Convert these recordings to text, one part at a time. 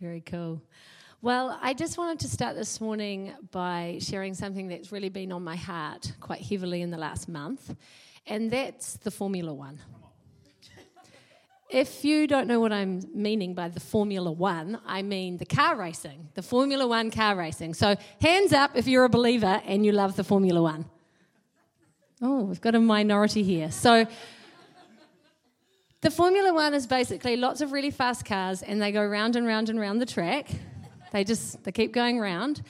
Very cool. Well, I just wanted to start this morning by sharing something that's really been on my heart quite heavily in the last month, and that's the Formula One. If you don't know what I'm meaning by the Formula One, I mean the car racing, the Formula One car racing. So, hands up if you're a believer and you love the Formula One. Oh, we've got a minority here. So, the Formula One is basically lots of really fast cars, and they go round and round and round the track. They just they keep going round,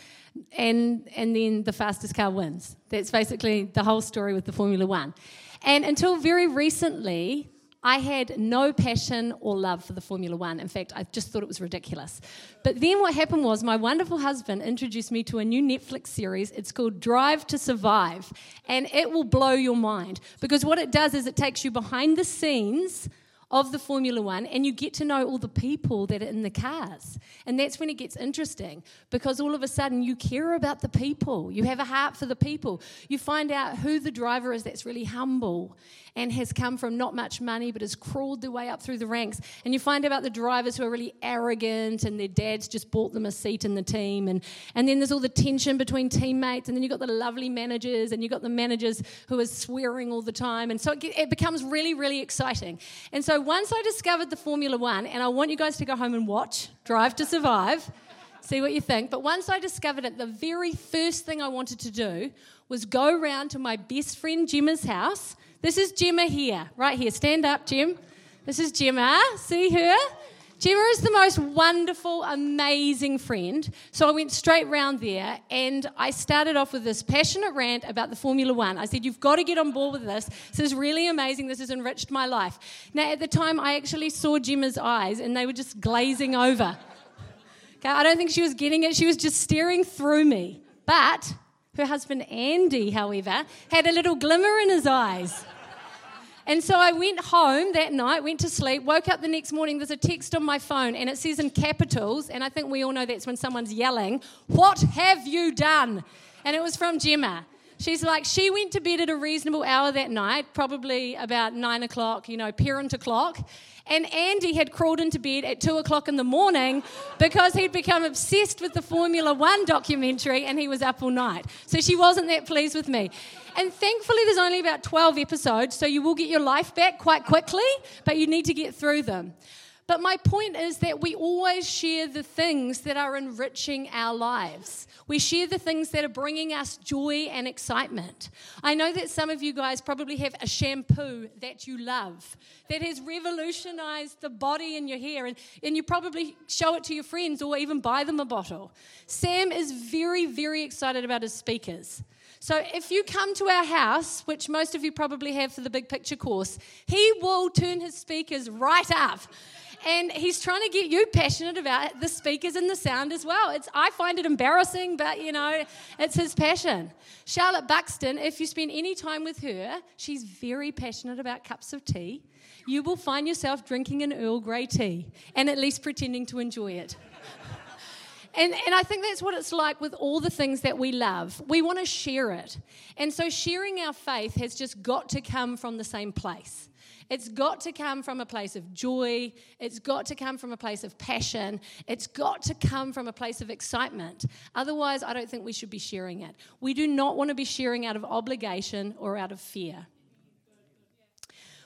and and then the fastest car wins. That's basically the whole story with the Formula One. And until very recently, I had no passion or love for the Formula One. In fact, I just thought it was ridiculous. But then what happened was my wonderful husband introduced me to a new Netflix series. It's called Drive to Survive. And it will blow your mind because what it does is it takes you behind the scenes of the Formula One and you get to know all the people that are in the cars. And that's when it gets interesting because all of a sudden you care about the people. You have a heart for the people. You find out who the driver is that's really humble and has come from not much money but has crawled their way up through the ranks. And you find out about the drivers who are really arrogant and their dads just bought them a seat in the team. And, and then there's all the tension between teammates. And then you've got the lovely managers and you've got the managers who are swearing all the time. And so it, it becomes really, really exciting. And so once I discovered the Formula One, and I want you guys to go home and watch Drive to Survive, see what you think. But once I discovered it, the very first thing I wanted to do was go round to my best friend Gemma's house. This is Gemma here, right here. Stand up, Jim. This is Gemma. See her? Gemma is the most wonderful, amazing friend. So I went straight round there and I started off with this passionate rant about the Formula One. I said, You've got to get on board with this. This is really amazing. This has enriched my life. Now, at the time, I actually saw Gemma's eyes and they were just glazing over. Okay, I don't think she was getting it. She was just staring through me. But her husband, Andy, however, had a little glimmer in his eyes. And so I went home that night, went to sleep, woke up the next morning. There's a text on my phone, and it says in capitals, and I think we all know that's when someone's yelling, What have you done? And it was from Gemma. She's like, she went to bed at a reasonable hour that night, probably about nine o'clock, you know, parent o'clock. And Andy had crawled into bed at two o'clock in the morning because he'd become obsessed with the Formula One documentary and he was up all night. So she wasn't that pleased with me. And thankfully, there's only about 12 episodes, so you will get your life back quite quickly, but you need to get through them. But my point is that we always share the things that are enriching our lives. We share the things that are bringing us joy and excitement. I know that some of you guys probably have a shampoo that you love that has revolutionized the body in your hair, and, and you probably show it to your friends or even buy them a bottle. Sam is very, very excited about his speakers. So if you come to our house, which most of you probably have for the big picture course, he will turn his speakers right up. And he's trying to get you passionate about the speakers and the sound as well. It's, I find it embarrassing, but you know, it's his passion. Charlotte Buxton, if you spend any time with her, she's very passionate about cups of tea. You will find yourself drinking an Earl Grey tea and at least pretending to enjoy it. And, and I think that's what it's like with all the things that we love. We want to share it. And so sharing our faith has just got to come from the same place. It's got to come from a place of joy. It's got to come from a place of passion. It's got to come from a place of excitement. Otherwise, I don't think we should be sharing it. We do not want to be sharing out of obligation or out of fear.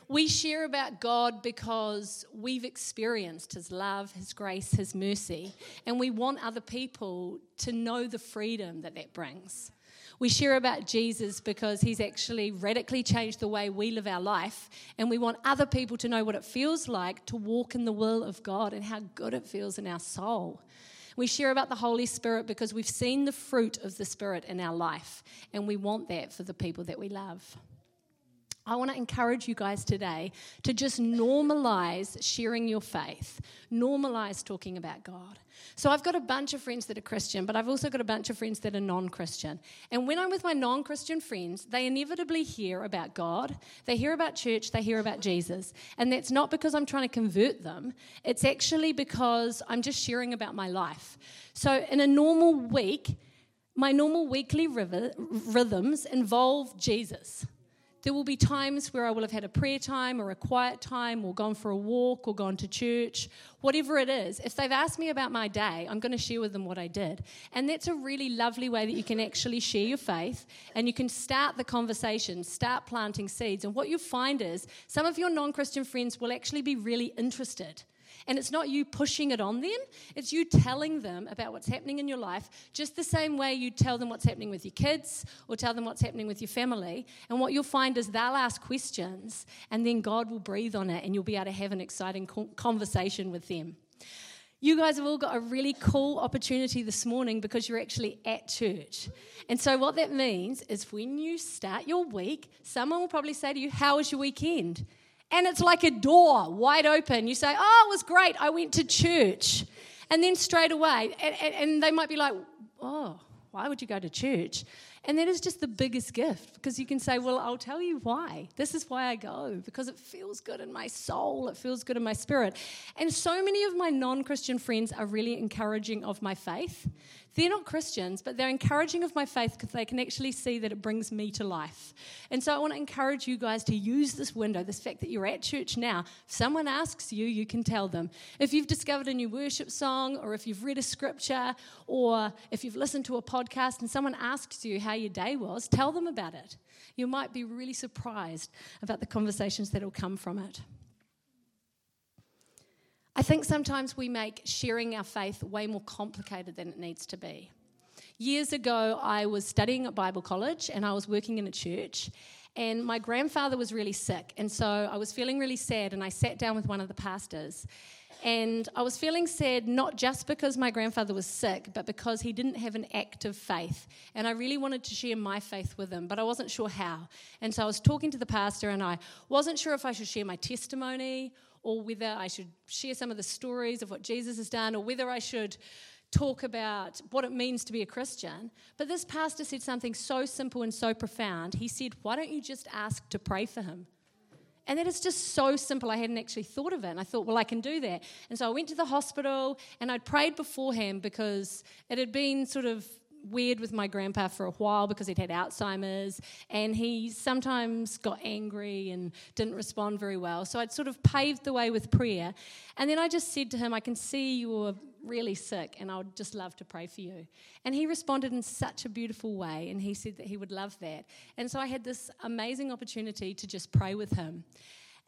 We share about God because we've experienced His love, His grace, His mercy, and we want other people to know the freedom that that brings. We share about Jesus because he's actually radically changed the way we live our life, and we want other people to know what it feels like to walk in the will of God and how good it feels in our soul. We share about the Holy Spirit because we've seen the fruit of the Spirit in our life, and we want that for the people that we love. I want to encourage you guys today to just normalize sharing your faith, normalize talking about God. So, I've got a bunch of friends that are Christian, but I've also got a bunch of friends that are non Christian. And when I'm with my non Christian friends, they inevitably hear about God, they hear about church, they hear about Jesus. And that's not because I'm trying to convert them, it's actually because I'm just sharing about my life. So, in a normal week, my normal weekly rhythms involve Jesus. There will be times where I will have had a prayer time or a quiet time or gone for a walk or gone to church, whatever it is. If they've asked me about my day, I'm going to share with them what I did. And that's a really lovely way that you can actually share your faith and you can start the conversation, start planting seeds. And what you find is some of your non Christian friends will actually be really interested and it's not you pushing it on them, it's you telling them about what's happening in your life, just the same way you tell them what's happening with your kids or tell them what's happening with your family. And what you'll find is they'll ask questions, and then God will breathe on it, and you'll be able to have an exciting conversation with them. You guys have all got a really cool opportunity this morning because you're actually at church. And so, what that means is when you start your week, someone will probably say to you, How was your weekend? And it's like a door wide open. You say, Oh, it was great. I went to church. And then straight away, and, and, and they might be like, Oh, why would you go to church? And that is just the biggest gift because you can say, Well, I'll tell you why. This is why I go because it feels good in my soul, it feels good in my spirit. And so many of my non Christian friends are really encouraging of my faith. They're not Christians, but they're encouraging of my faith because they can actually see that it brings me to life. And so I want to encourage you guys to use this window, this fact that you're at church now. If someone asks you, you can tell them. If you've discovered a new worship song, or if you've read a scripture, or if you've listened to a podcast and someone asks you how your day was, tell them about it. You might be really surprised about the conversations that will come from it. I think sometimes we make sharing our faith way more complicated than it needs to be. Years ago, I was studying at Bible college and I was working in a church. And my grandfather was really sick. And so I was feeling really sad. And I sat down with one of the pastors. And I was feeling sad not just because my grandfather was sick, but because he didn't have an active faith. And I really wanted to share my faith with him, but I wasn't sure how. And so I was talking to the pastor, and I wasn't sure if I should share my testimony or whether I should share some of the stories of what Jesus has done, or whether I should talk about what it means to be a Christian. But this pastor said something so simple and so profound. He said, Why don't you just ask to pray for him? And that is just so simple. I hadn't actually thought of it. And I thought, well, I can do that. And so I went to the hospital and I'd prayed beforehand because it had been sort of weird with my grandpa for a while because he'd had Alzheimer's and he sometimes got angry and didn't respond very well. So I'd sort of paved the way with prayer. And then I just said to him, I can see you were really sick and I would just love to pray for you. And he responded in such a beautiful way and he said that he would love that. And so I had this amazing opportunity to just pray with him.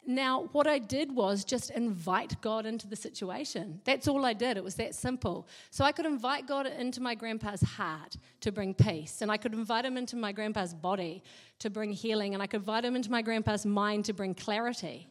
Now, what I did was just invite God into the situation. That's all I did. It was that simple. So I could invite God into my grandpa's heart to bring peace, and I could invite him into my grandpa's body to bring healing, and I could invite him into my grandpa's mind to bring clarity.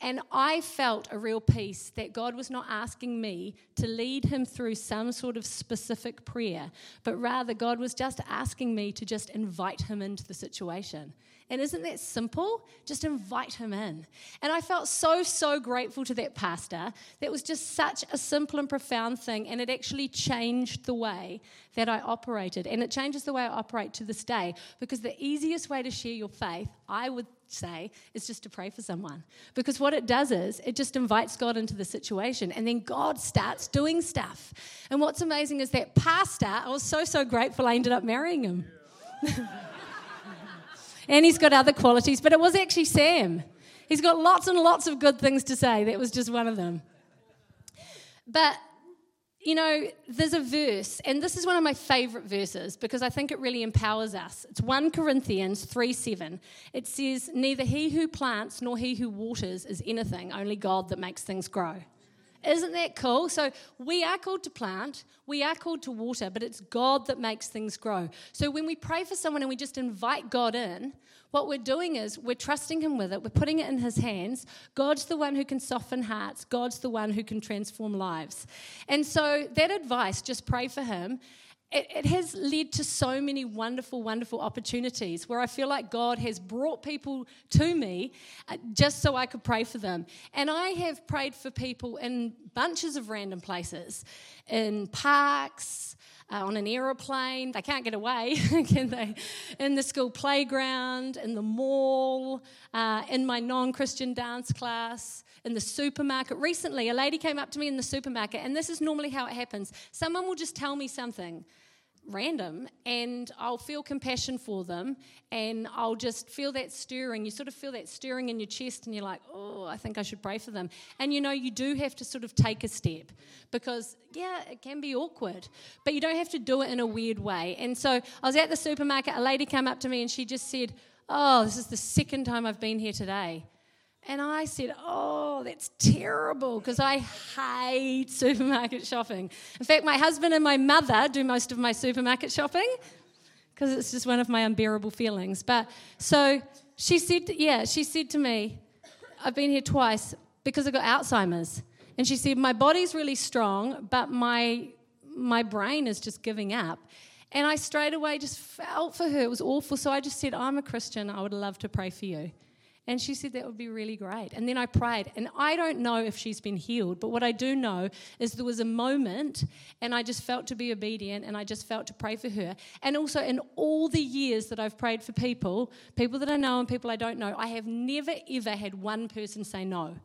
And I felt a real peace that God was not asking me to lead him through some sort of specific prayer, but rather God was just asking me to just invite him into the situation. And isn't that simple? Just invite him in. And I felt so, so grateful to that pastor. That was just such a simple and profound thing. And it actually changed the way that I operated. And it changes the way I operate to this day because the easiest way to share your faith, I would say, is just to pray for someone. Because what it does is it just invites God into the situation and then God starts doing stuff. And what's amazing is that pastor, I was so, so grateful I ended up marrying him. And he's got other qualities, but it was actually Sam. He's got lots and lots of good things to say. That was just one of them. But, you know, there's a verse, and this is one of my favorite verses because I think it really empowers us. It's 1 Corinthians 3 7. It says, Neither he who plants nor he who waters is anything, only God that makes things grow. Isn't that cool? So we are called to plant, we are called to water, but it's God that makes things grow. So when we pray for someone and we just invite God in, what we're doing is we're trusting Him with it, we're putting it in His hands. God's the one who can soften hearts, God's the one who can transform lives. And so that advice, just pray for Him it, it, has led to so many wonderful, wonderful opportunities where I feel like God has brought people to me uh, just so I could pray for them. And I have prayed for people in bunches of random places, in parks, uh, on an aeroplane. They can't get away, can they? In the school playground, in the mall, uh, in my non Christian dance class, in the supermarket. Recently, a lady came up to me in the supermarket, and this is normally how it happens. Someone will just tell me something random and I'll feel compassion for them and I'll just feel that stirring. You sort of feel that stirring in your chest and you're like, oh, I think I should pray for them. And you know, you do have to sort of take a step because, yeah, it can be awkward, but you don't have to do it in a weird way. And so I was at the supermarket, a lady came up to me and she just said, oh, this is the second time I've been here today. And I said, Oh, that's terrible because I hate supermarket shopping. In fact, my husband and my mother do most of my supermarket shopping because it's just one of my unbearable feelings. But so she said, Yeah, she said to me, I've been here twice because I got Alzheimer's. And she said, My body's really strong, but my, my brain is just giving up. And I straight away just felt for her. It was awful. So I just said, I'm a Christian. I would love to pray for you. And she said that would be really great. And then I prayed. And I don't know if she's been healed, but what I do know is there was a moment and I just felt to be obedient and I just felt to pray for her. And also, in all the years that I've prayed for people, people that I know and people I don't know, I have never ever had one person say no.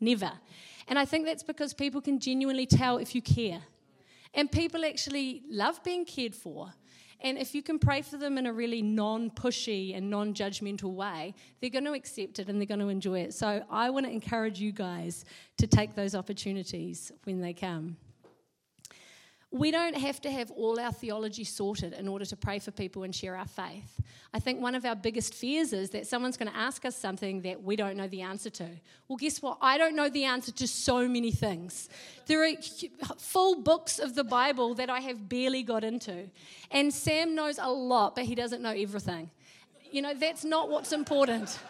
Never. And I think that's because people can genuinely tell if you care. And people actually love being cared for. And if you can pray for them in a really non pushy and non judgmental way, they're going to accept it and they're going to enjoy it. So I want to encourage you guys to take those opportunities when they come we don't have to have all our theology sorted in order to pray for people and share our faith. I think one of our biggest fears is that someone's going to ask us something that we don't know the answer to. Well, guess what? I don't know the answer to so many things. There are full books of the Bible that I have barely got into. And Sam knows a lot, but he doesn't know everything. You know, that's not what's important.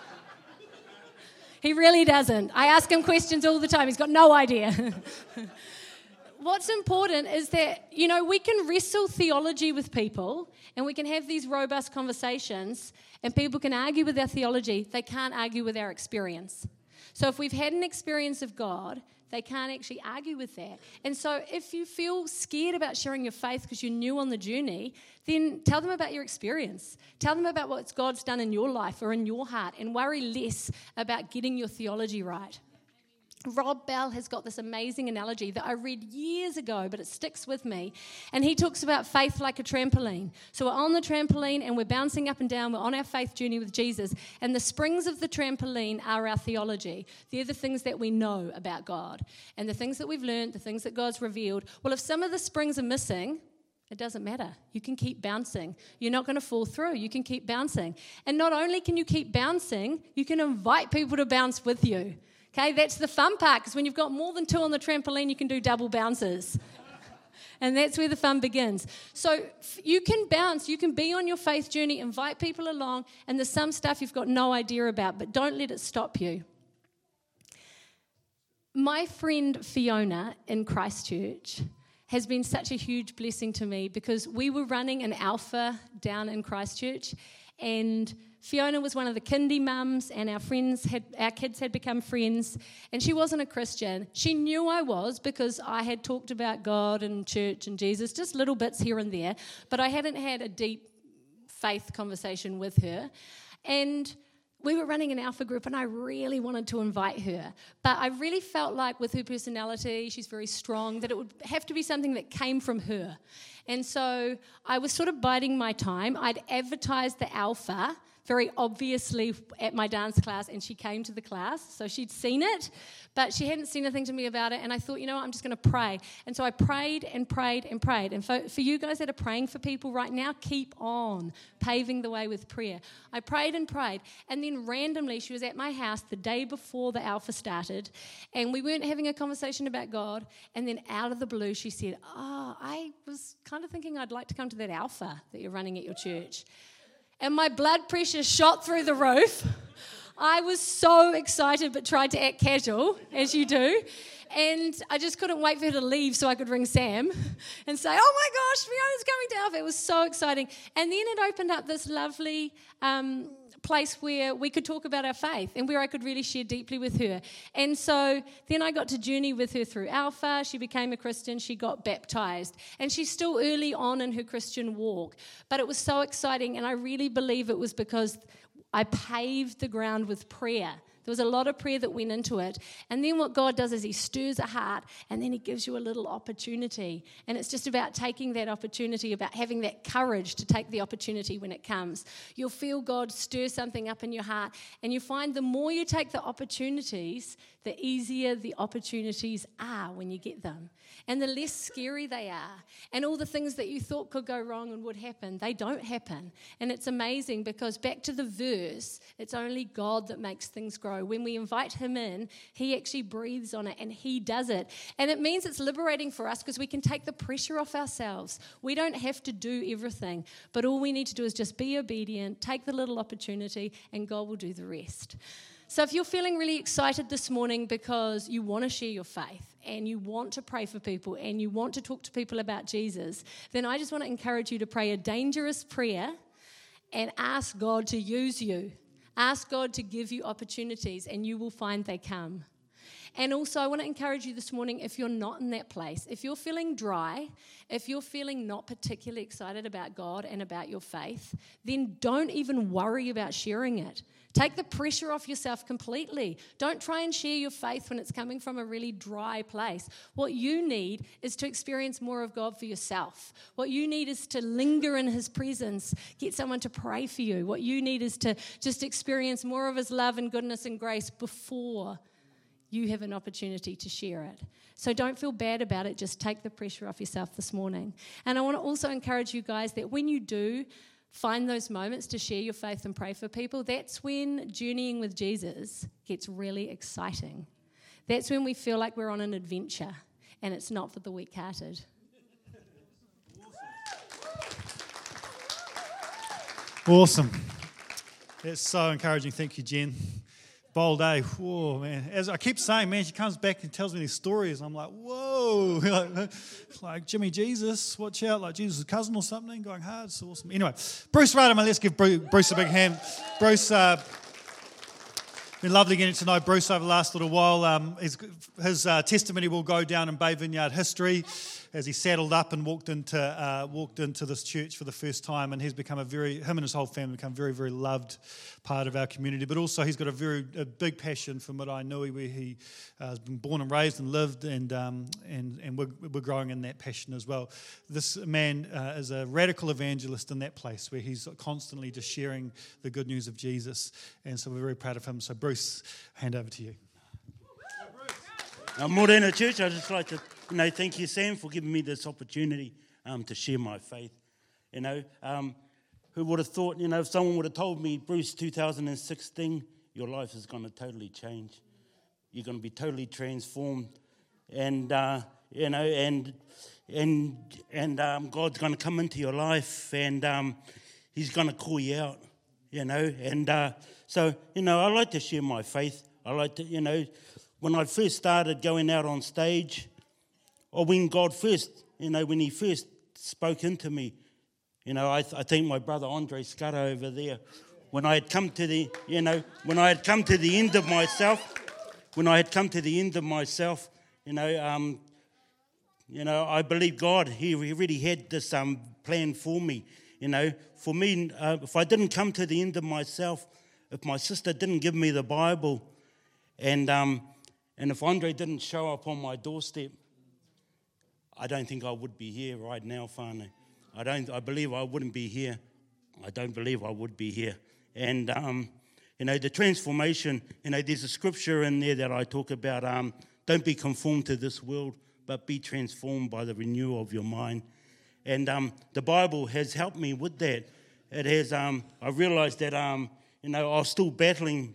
He really doesn't. I ask him questions all the time, he's got no idea. what's important is that, you know, we can wrestle theology with people and we can have these robust conversations, and people can argue with our theology. They can't argue with our experience. So if we've had an experience of God, they can't actually argue with that. And so if you feel scared about sharing your faith because you're new on the journey, then tell them about your experience. Tell them about what God's done in your life or in your heart and worry less about getting your theology right. Rob Bell has got this amazing analogy that I read years ago, but it sticks with me. And he talks about faith like a trampoline. So we're on the trampoline and we're bouncing up and down. We're on our faith journey with Jesus. And the springs of the trampoline are our theology. They're the things that we know about God and the things that we've learned, the things that God's revealed. Well, if some of the springs are missing, it doesn't matter. You can keep bouncing. You're not going to fall through. You can keep bouncing. And not only can you keep bouncing, you can invite people to bounce with you. Okay, that's the fun part because when you've got more than two on the trampoline, you can do double bounces. and that's where the fun begins. So you can bounce, you can be on your faith journey, invite people along, and there's some stuff you've got no idea about, but don't let it stop you. My friend Fiona in Christchurch has been such a huge blessing to me because we were running an alpha down in Christchurch and Fiona was one of the kindy mums, and our friends had our kids had become friends. And she wasn't a Christian. She knew I was because I had talked about God and church and Jesus, just little bits here and there. But I hadn't had a deep faith conversation with her. And we were running an alpha group and I really wanted to invite her. But I really felt like with her personality, she's very strong, that it would have to be something that came from her. And so I was sort of biding my time. I'd advertised the alpha very obviously at my dance class, and she came to the class, so she'd seen it, but she hadn't seen anything to me about it. And I thought, you know what, I'm just going to pray. And so I prayed and prayed and prayed. And for, for you guys that are praying for people right now, keep on paving the way with prayer. I prayed and prayed, and then randomly, she was at my house the day before the Alpha started, and we weren't having a conversation about God. And then out of the blue, she said, Oh, I was kind of thinking I'd like to come to that Alpha that you're running at your church and my blood pressure shot through the roof. I was so excited but tried to act casual, as you do. And I just couldn't wait for her to leave so I could ring Sam and say, Oh my gosh, Fiona's coming to Alpha. It was so exciting. And then it opened up this lovely um, place where we could talk about our faith and where I could really share deeply with her. And so then I got to journey with her through Alpha. She became a Christian, she got baptized, and she's still early on in her Christian walk. But it was so exciting, and I really believe it was because I paved the ground with prayer There was a lot of prayer that went into it. And then what God does is He stirs a heart and then He gives you a little opportunity. And it's just about taking that opportunity, about having that courage to take the opportunity when it comes. You'll feel God stir something up in your heart. And you find the more you take the opportunities, the easier the opportunities are when you get them. And the less scary they are. And all the things that you thought could go wrong and would happen, they don't happen. And it's amazing because back to the verse, it's only God that makes things grow. When we invite Him in, He actually breathes on it and He does it. And it means it's liberating for us because we can take the pressure off ourselves. We don't have to do everything, but all we need to do is just be obedient, take the little opportunity, and God will do the rest. So, if you're feeling really excited this morning because you want to share your faith and you want to pray for people and you want to talk to people about Jesus, then I just want to encourage you to pray a dangerous prayer and ask God to use you. Ask God to give you opportunities, and you will find they come. And also, I want to encourage you this morning if you're not in that place, if you're feeling dry, if you're feeling not particularly excited about God and about your faith, then don't even worry about sharing it. Take the pressure off yourself completely. Don't try and share your faith when it's coming from a really dry place. What you need is to experience more of God for yourself. What you need is to linger in His presence, get someone to pray for you. What you need is to just experience more of His love and goodness and grace before you have an opportunity to share it. So don't feel bad about it, just take the pressure off yourself this morning. And I want to also encourage you guys that when you do find those moments to share your faith and pray for people, that's when journeying with Jesus gets really exciting. That's when we feel like we're on an adventure and it's not for the weak hearted. Awesome. That's so encouraging. Thank you, Jen bold day. Whoa, man. As I keep saying, man, she comes back and tells me these stories. I'm like, whoa. like, Jimmy Jesus, watch out. Like Jesus' cousin or something, going hard. It's awesome. Anyway, Bruce Radaman, let's give Bruce a big hand. Bruce, uh, been lovely getting to know Bruce over the last little while. Um, his, his uh, testimony will go down in Bay Vineyard history as he saddled up and walked into uh, walked into this church for the first time, and he's become a very him and his whole family become very very loved part of our community. But also he's got a very a big passion for Maraenui, where he uh, has been born and raised and lived, and um, and and we're, we're growing in that passion as well. This man uh, is a radical evangelist in that place where he's constantly just sharing the good news of Jesus, and so we're very proud of him. So Bruce, hand over to you. I'm more Uh, Morena Church, I'd just like to you know, thank you, Sam, for giving me this opportunity um, to share my faith. You know, um, who would have thought, you know, if someone would have told me, Bruce, 2016, your life is going to totally change. You're going to be totally transformed. And, uh, you know, and, and, and um, God's going to come into your life and um, He's going to call you out, you know. And uh, so, you know, I like to share my faith. I like to, you know, when I first started going out on stage, or when God first, you know, when He first spoke into me, you know, I, th- I think my brother Andre Scudder over there, when I had come to the, you know, when I had come to the end of myself, when I had come to the end of myself, you know, um, you know, I believe God, He, really had this um, plan for me. You know, for me, uh, if I didn't come to the end of myself, if my sister didn't give me the Bible, and um, and if Andre didn't show up on my doorstep, I don't think I would be here right now, Fane. I don't. I believe I wouldn't be here. I don't believe I would be here. And um, you know, the transformation. You know, there's a scripture in there that I talk about. Um, don't be conformed to this world, but be transformed by the renewal of your mind. And um, the Bible has helped me with that. It has. Um, I realized that um, you know I was still battling.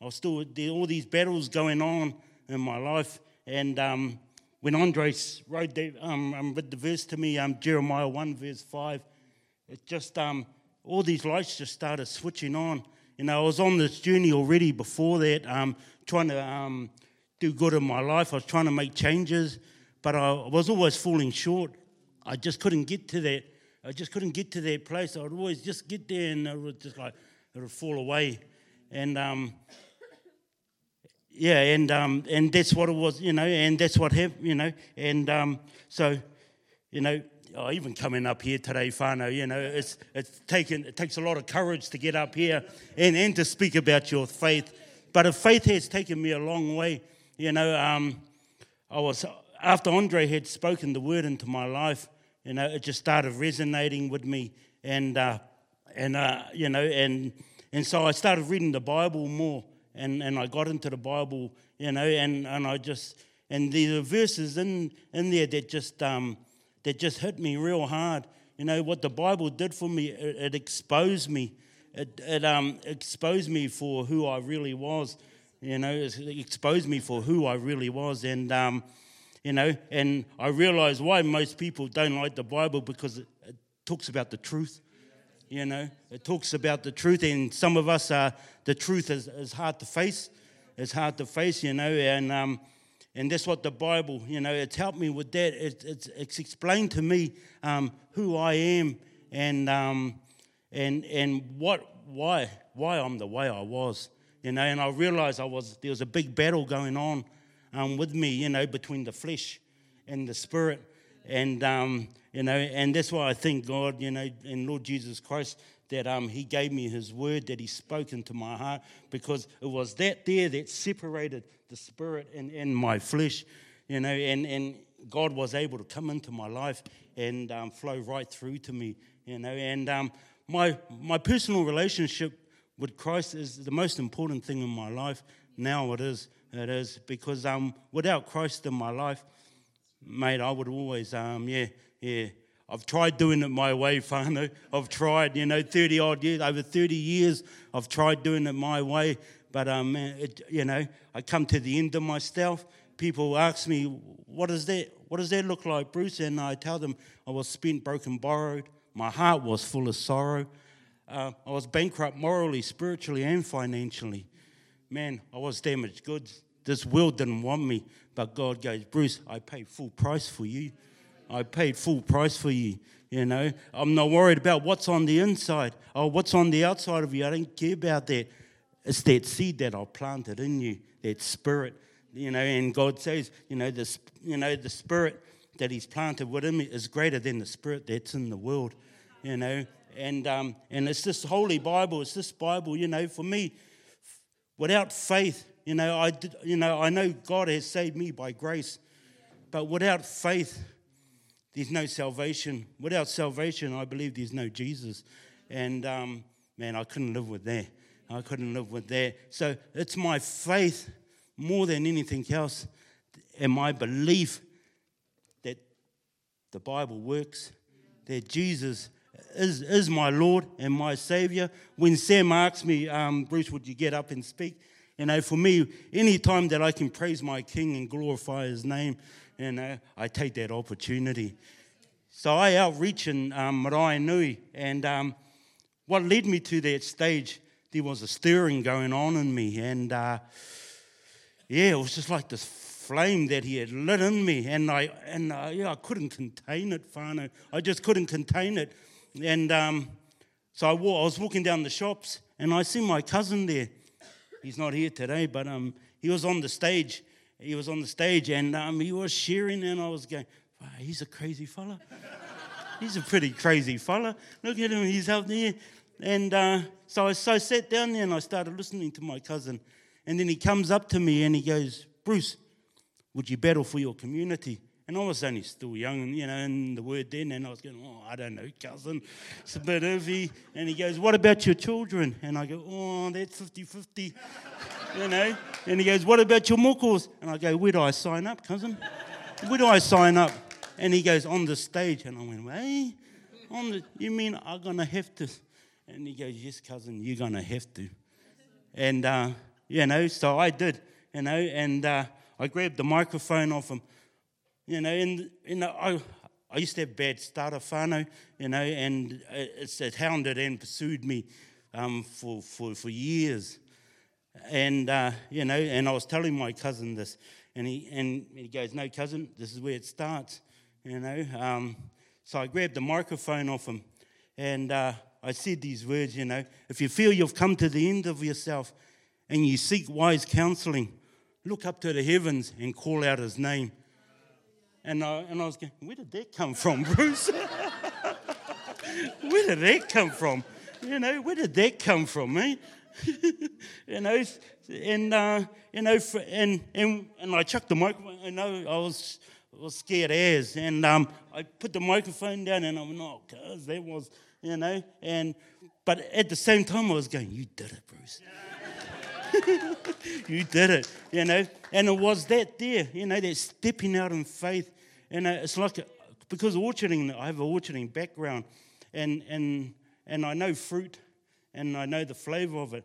I was still there, all these battles going on in my life, and um, when Andres wrote that, um, um, read the verse to me, um, Jeremiah 1, verse 5, it just, um, all these lights just started switching on. You know, I was on this journey already before that, um, trying to um, do good in my life. I was trying to make changes, but I was always falling short. I just couldn't get to that. I just couldn't get to that place. I would always just get there and it was just like, it would fall away. And, um, yeah, and um, and that's what it was, you know, and that's what happened, you know, and um, so, you know, oh, even coming up here today, whānau, you know, it's it's taken it takes a lot of courage to get up here and and to speak about your faith, but faith has taken me a long way. You know, um, I was after Andre had spoken the word into my life. You know, it just started resonating with me, and uh, and uh, you know, and and so I started reading the Bible more, and and I got into the Bible, you know, and and I just and the verses in in there that just um, that just hit me real hard. You know what the Bible did for me? It, it exposed me. It, it um, exposed me for who I really was. You know, it exposed me for who I really was, and um, you know, and I realized why most people don't like the Bible because it, it talks about the truth. You know, it talks about the truth, and some of us are the truth is, is hard to face. It's hard to face, you know, and um, and that's what the Bible, you know, it's helped me with that. It, it's, it's explained to me um, who I am and, um, and, and what, why, why I'm the way I was, you know. And I realized I was, there was a big battle going on um, with me, you know, between the flesh and the spirit. And, um, you know, and that's why I thank God, you know, and Lord Jesus Christ that um, He gave me His word, that He spoke into my heart, because it was that there that separated the spirit and, and my flesh, you know, and, and God was able to come into my life and um, flow right through to me, you know, and um, my, my personal relationship with Christ is the most important thing in my life. Now it is, it is, because um, without Christ in my life, mate, I would always, um, yeah, yeah, I've tried doing it my way, whānau. I've tried, you know, 30 odd years, over 30 years, I've tried doing it my way. But, um, it, you know, I come to the end of myself. People ask me, what does that, what does that look like, Bruce? And I tell them I was spent, broken, borrowed. My heart was full of sorrow. Uh, I was bankrupt morally, spiritually, and financially. Man, I was damaged goods. This world didn't want me, but God goes, Bruce, I paid full price for you. I paid full price for you. You know, I'm not worried about what's on the inside or what's on the outside of you. I don't care about that. It's that seed that I planted in you, that spirit. You know, and God says, you know, this, you know, the spirit that He's planted within me is greater than the spirit that's in the world. You know, and um, and it's this holy Bible. It's this Bible. You know, for me, without faith, you know, I did, you know, I know God has saved me by grace, but without faith there's no salvation. Without salvation, I believe there's no Jesus. And um, man, I couldn't live with that. I couldn't live with that. So it's my faith more than anything else and my belief that the Bible works, that Jesus is, is my Lord and my Savior. When Sam asks me, um, Bruce, would you get up and speak? You know, for me, any time that I can praise my King and glorify His name, you know, I take that opportunity. So I outreach in um, Maraenui, and um, what led me to that stage, there was a stirring going on in me, and uh, yeah, it was just like this flame that he had lit in me, and I and uh, yeah, I couldn't contain it, whānau. I just couldn't contain it, and um, so I, walk, I was walking down the shops, and I see my cousin there. He's not here today, but um, he was on the stage, he was on the stage and um, he was sharing, and I was going, wow, he's a crazy fella. he's a pretty crazy fella. Look at him, he's out there. And uh, so, I, so I sat down there and I started listening to my cousin. And then he comes up to me and he goes, Bruce, would you battle for your community? And I was only still young, you know, in the word then, and I was going, oh, I don't know, cousin, it's a bit iffy. And he goes, what about your children? And I go, oh, that's 50-50 you know. And he goes, What about your mokos? And I go, Where do I sign up, cousin? Where do I sign up? And he goes, On the stage. And I went, Hey, on the, you mean I'm going to have to? And he goes, Yes, cousin, you're going to have to. And, uh, you know, so I did, you know, and uh, I grabbed the microphone off him, you know, and, you know, I, I used to have bad starter whānau, you know, and it's, it hounded and pursued me um, for, for, for years. And, uh, you know, and I was telling my cousin this, and he, and he goes, No, cousin, this is where it starts, you know. Um, so I grabbed the microphone off him, and uh, I said these words, you know, if you feel you've come to the end of yourself and you seek wise counseling, look up to the heavens and call out his name. And I, and I was going, Where did that come from, Bruce? where did that come from? You know, where did that come from, eh? you know, and uh, you know, for, and and and I chucked the microphone. You know, I was was scared as, and um, I put the microphone down, and I'm not, cause that was, you know, and but at the same time, I was going, "You did it, Bruce." you did it, you know, and it was that there, you know, that stepping out in faith, and it's like because orcharding, I have an orcharding background, and and and I know fruit, and I know the flavour of it,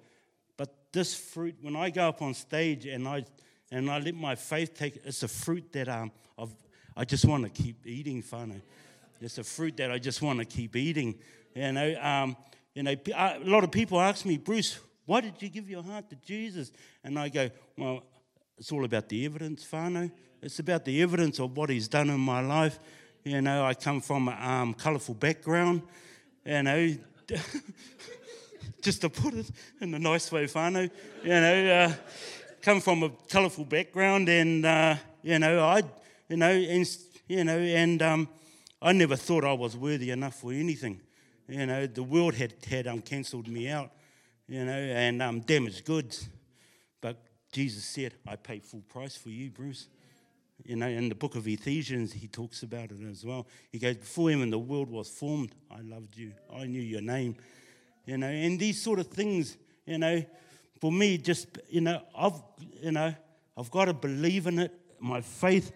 but this fruit, when I go up on stage and I and I let my faith take, it's a fruit that um I've, I just want to keep eating, whānau. It's a fruit that I just want to keep eating, you know. Um, you know, a lot of people ask me, Bruce, why did you give your heart to Jesus? And I go, well, it's all about the evidence, whānau. It's about the evidence of what he's done in my life. You know, I come from a um, colourful background, you know, just to put it in a nice way, whānau. You know, uh, come from a colourful background, and, uh, you know, I, you know, and, you know, and um, I never thought I was worthy enough for anything. You know, the world had, had um, cancelled me out you know, and um, damaged goods. But Jesus said, I pay full price for you, Bruce. You know, in the book of Ephesians, he talks about it as well. He goes, Before him and the world was formed, I loved you. I knew your name. You know, and these sort of things, you know, for me, just, you know, I've, you know, I've got to believe in it. My faith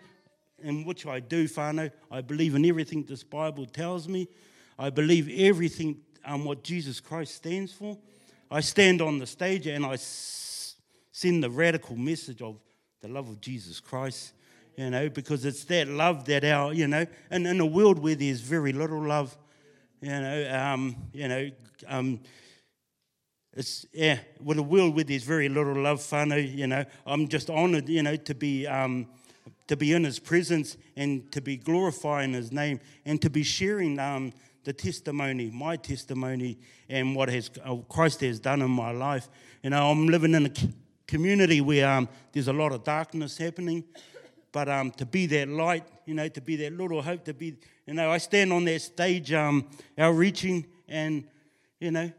in which I do, whānau, I believe in everything this Bible tells me. I believe everything um, what Jesus Christ stands for. I stand on the stage and I send the radical message of the love of Jesus Christ, you know, because it's that love that our, you know, and in a world where there's very little love, you know, um, you know, um, it's yeah, with a world where there's very little love, whānau, you know, I'm just honoured, you know, to be um, to be in His presence and to be glorifying His name and to be sharing um, the testimony, my testimony, and what has uh, Christ has done in my life. You know, I'm living in a community where um, there's a lot of darkness happening, but um, to be that light, you know, to be that little hope, to be, you know, I stand on that stage um, outreaching, and you know,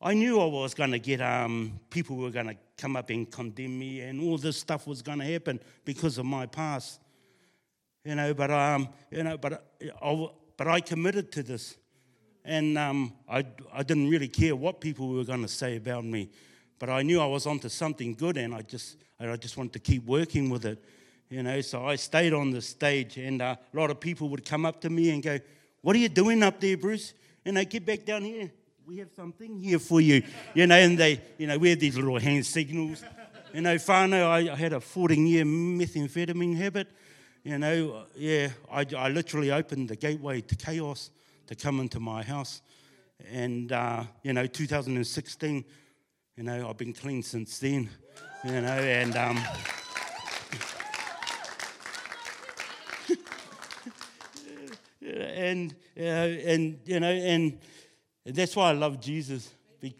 I knew I was going to get um, people were going to come up and condemn me, and all this stuff was going to happen because of my past. You know, but um, you know, but I, but I committed to this. And um, I, I didn't really care what people were going to say about me. But I knew I was onto something good and I just, I just wanted to keep working with it. You know, so I stayed on the stage and uh, a lot of people would come up to me and go, What are you doing up there, Bruce? And I get back down here. We have something here for you. You know, and they, you know, we had these little hand signals. You know, whānau, I, I had a 14 year methamphetamine habit. You know, yeah, I, I literally opened the gateway to chaos to come into my house. And, uh, you know, 2016, you know, I've been clean since then, you know, and. Um, and, uh, and, you know, and that's why I love Jesus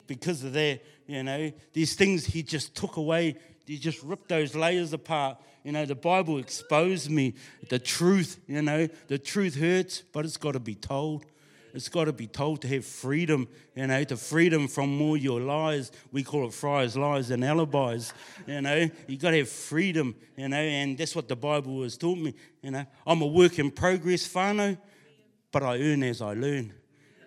because of that, you know, these things he just took away, he just ripped those layers apart you know, the Bible exposed me. The truth, you know, the truth hurts, but it's got to be told. It's got to be told to have freedom, you know, to freedom from all your lies. We call it friars' lies and alibis, you know. you got to have freedom, you know, and that's what the Bible has taught me, you know. I'm a work in progress, whānau, but I earn as I learn.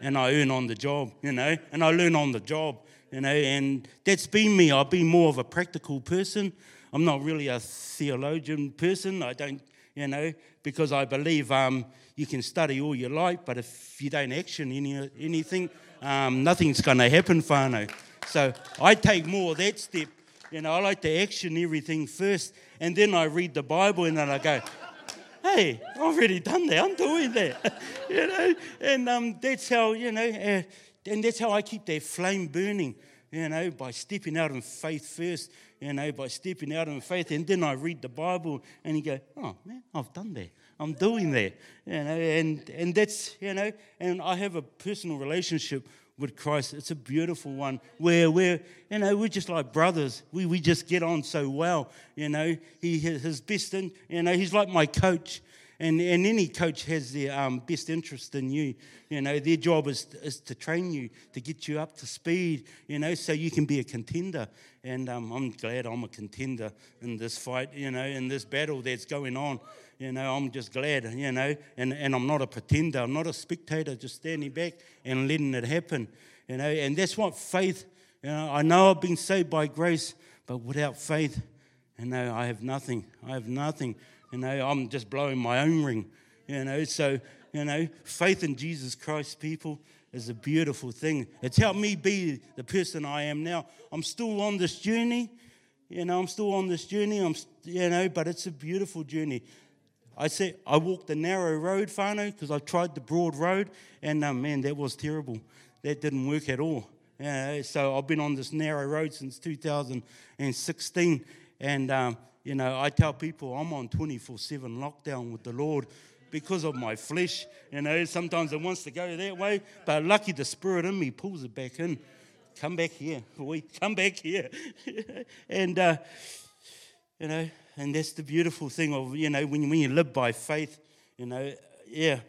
And I earn on the job, you know, and I learn on the job, you know, and that's been me. I've been more of a practical person. I'm not really a theologian person. I don't, you know, because I believe um, you can study all you like, but if you don't action any, anything, um, nothing's going to happen, whānau. So I take more of that step. You know, I like to action everything first, and then I read the Bible, and then I go, hey, I've already done that. I'm doing that. you know, and um, that's how, you know, uh, and that's how I keep that flame burning, you know, by stepping out in faith first you know, by stepping out in faith. And then I read the Bible and you go, oh, man, I've done that. I'm doing that. You know, and, and that's, you know, and I have a personal relationship with Christ. It's a beautiful one where we're, you know, we're just like brothers. We, we just get on so well. You know, he his best, in, you know, he's like my coach. And, and any coach has their um, best interest in you. You know, their job is, is to train you, to get you up to speed, you know, so you can be a contender. And um, I'm glad I'm a contender in this fight, you know, in this battle that's going on. You know, I'm just glad, you know, and, and I'm not a pretender. I'm not a spectator just standing back and letting it happen, you know, and that's what faith, you know, I know I've been saved by grace, but without faith, you know, I have nothing. I have nothing. You know, I'm just blowing my own ring. You know, so, you know, faith in Jesus Christ, people, is a beautiful thing. It's helped me be the person I am now. I'm still on this journey. You know, I'm still on this journey. I'm, you know, but it's a beautiful journey. I say I walked the narrow road, whānau, because I tried the broad road, and um, man, that was terrible. That didn't work at all. Know, so I've been on this narrow road since 2016, and um, you know, I tell people I'm on 24 7 lockdown with the Lord because of my flesh. You know, sometimes it wants to go that way, but lucky the Spirit in me pulls it back in. Come back here, boy, come back here. and, uh, you know, and that's the beautiful thing of, you know, when, when you live by faith, you know, yeah,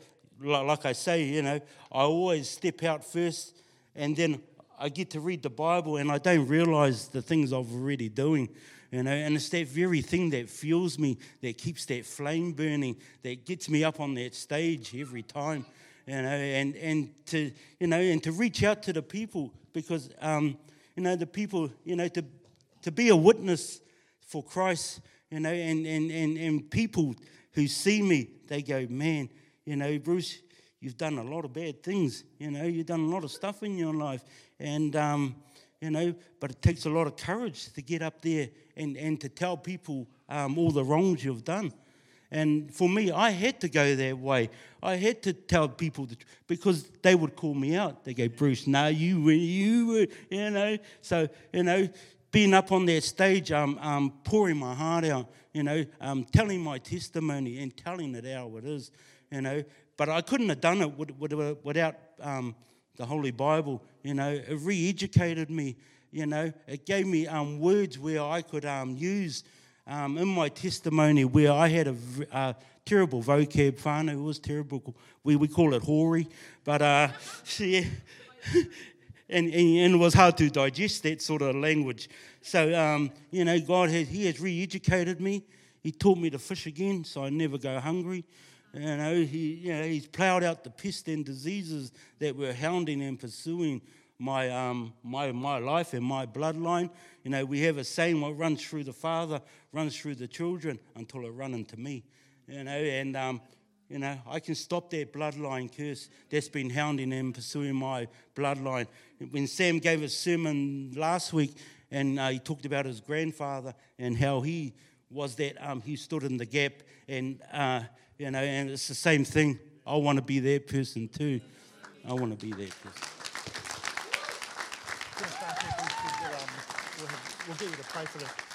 like, I say, you know, I always step out first and then I get to read the Bible and I don't realize the things I'm already doing. You know, and it's that very thing that fuels me, that keeps that flame burning, that gets me up on that stage every time. You know, and, and to you know, and to reach out to the people because um, you know, the people, you know, to to be a witness for Christ, you know, and, and, and, and people who see me, they go, Man, you know, Bruce, you've done a lot of bad things, you know, you've done a lot of stuff in your life. And um, you know, but it takes a lot of courage to get up there and, and to tell people um, all the wrongs you've done. And for me, I had to go that way. I had to tell people that, because they would call me out. They go, Bruce, no, you were, you were, you know. So, you know, being up on that stage, um, um, pouring my heart out, you know, um, telling my testimony and telling it how it is, you know. But I couldn't have done it without um, the Holy Bible. You know, it re educated me. You know, it gave me um, words where I could um, use in my testimony where I had a, a terrible vocab. Whānau, was terrible. We, we call it hori. But uh, yeah. and, and, was hard to digest that sort of language. So, um, you know, God has, He has re educated me. He taught me to fish again so I never go hungry. You know, he, you know, he's ploughed out the pest and diseases that were hounding and pursuing my, um, my, my life and my bloodline. You know, we have a saying, what runs through the father runs through the children until it runs into me. You know, and, um, you know, I can stop that bloodline curse that's been hounding them, pursuing my bloodline. When Sam gave a sermon last week and uh, he talked about his grandfather and how he was that, um, he stood in the gap and, uh, you know, and it's the same thing. I want to be that person too. I want to be that person. We'll get you to pray for